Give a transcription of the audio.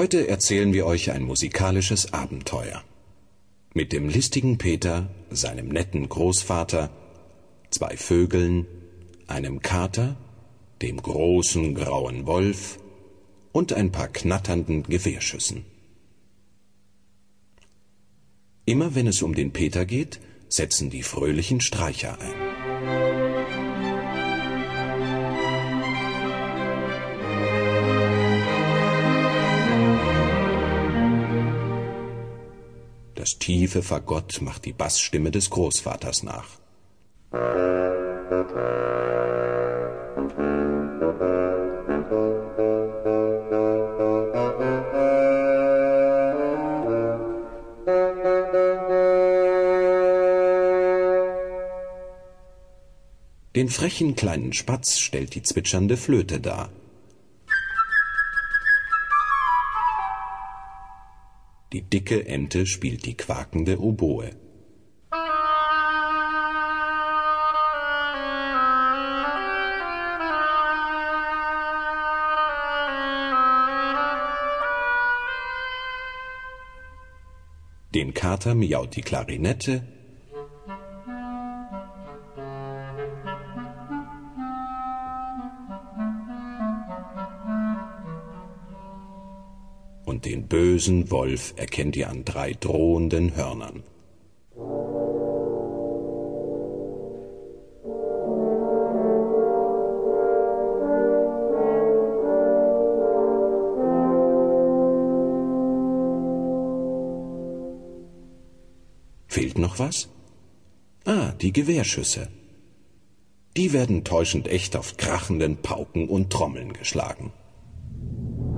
Heute erzählen wir euch ein musikalisches Abenteuer. Mit dem listigen Peter, seinem netten Großvater, zwei Vögeln, einem Kater, dem großen grauen Wolf und ein paar knatternden Gewehrschüssen. Immer wenn es um den Peter geht, setzen die fröhlichen Streicher ein. Das tiefe Fagott macht die Bassstimme des Großvaters nach. Den frechen kleinen Spatz stellt die zwitschernde Flöte dar. Die dicke Ente spielt die quakende Oboe. Den Kater miaut die Klarinette, und den bösen Wolf erkennt ihr an drei drohenden Hörnern. Fehlt noch was? Ah, die Gewehrschüsse. Die werden täuschend echt auf krachenden Pauken und Trommeln geschlagen.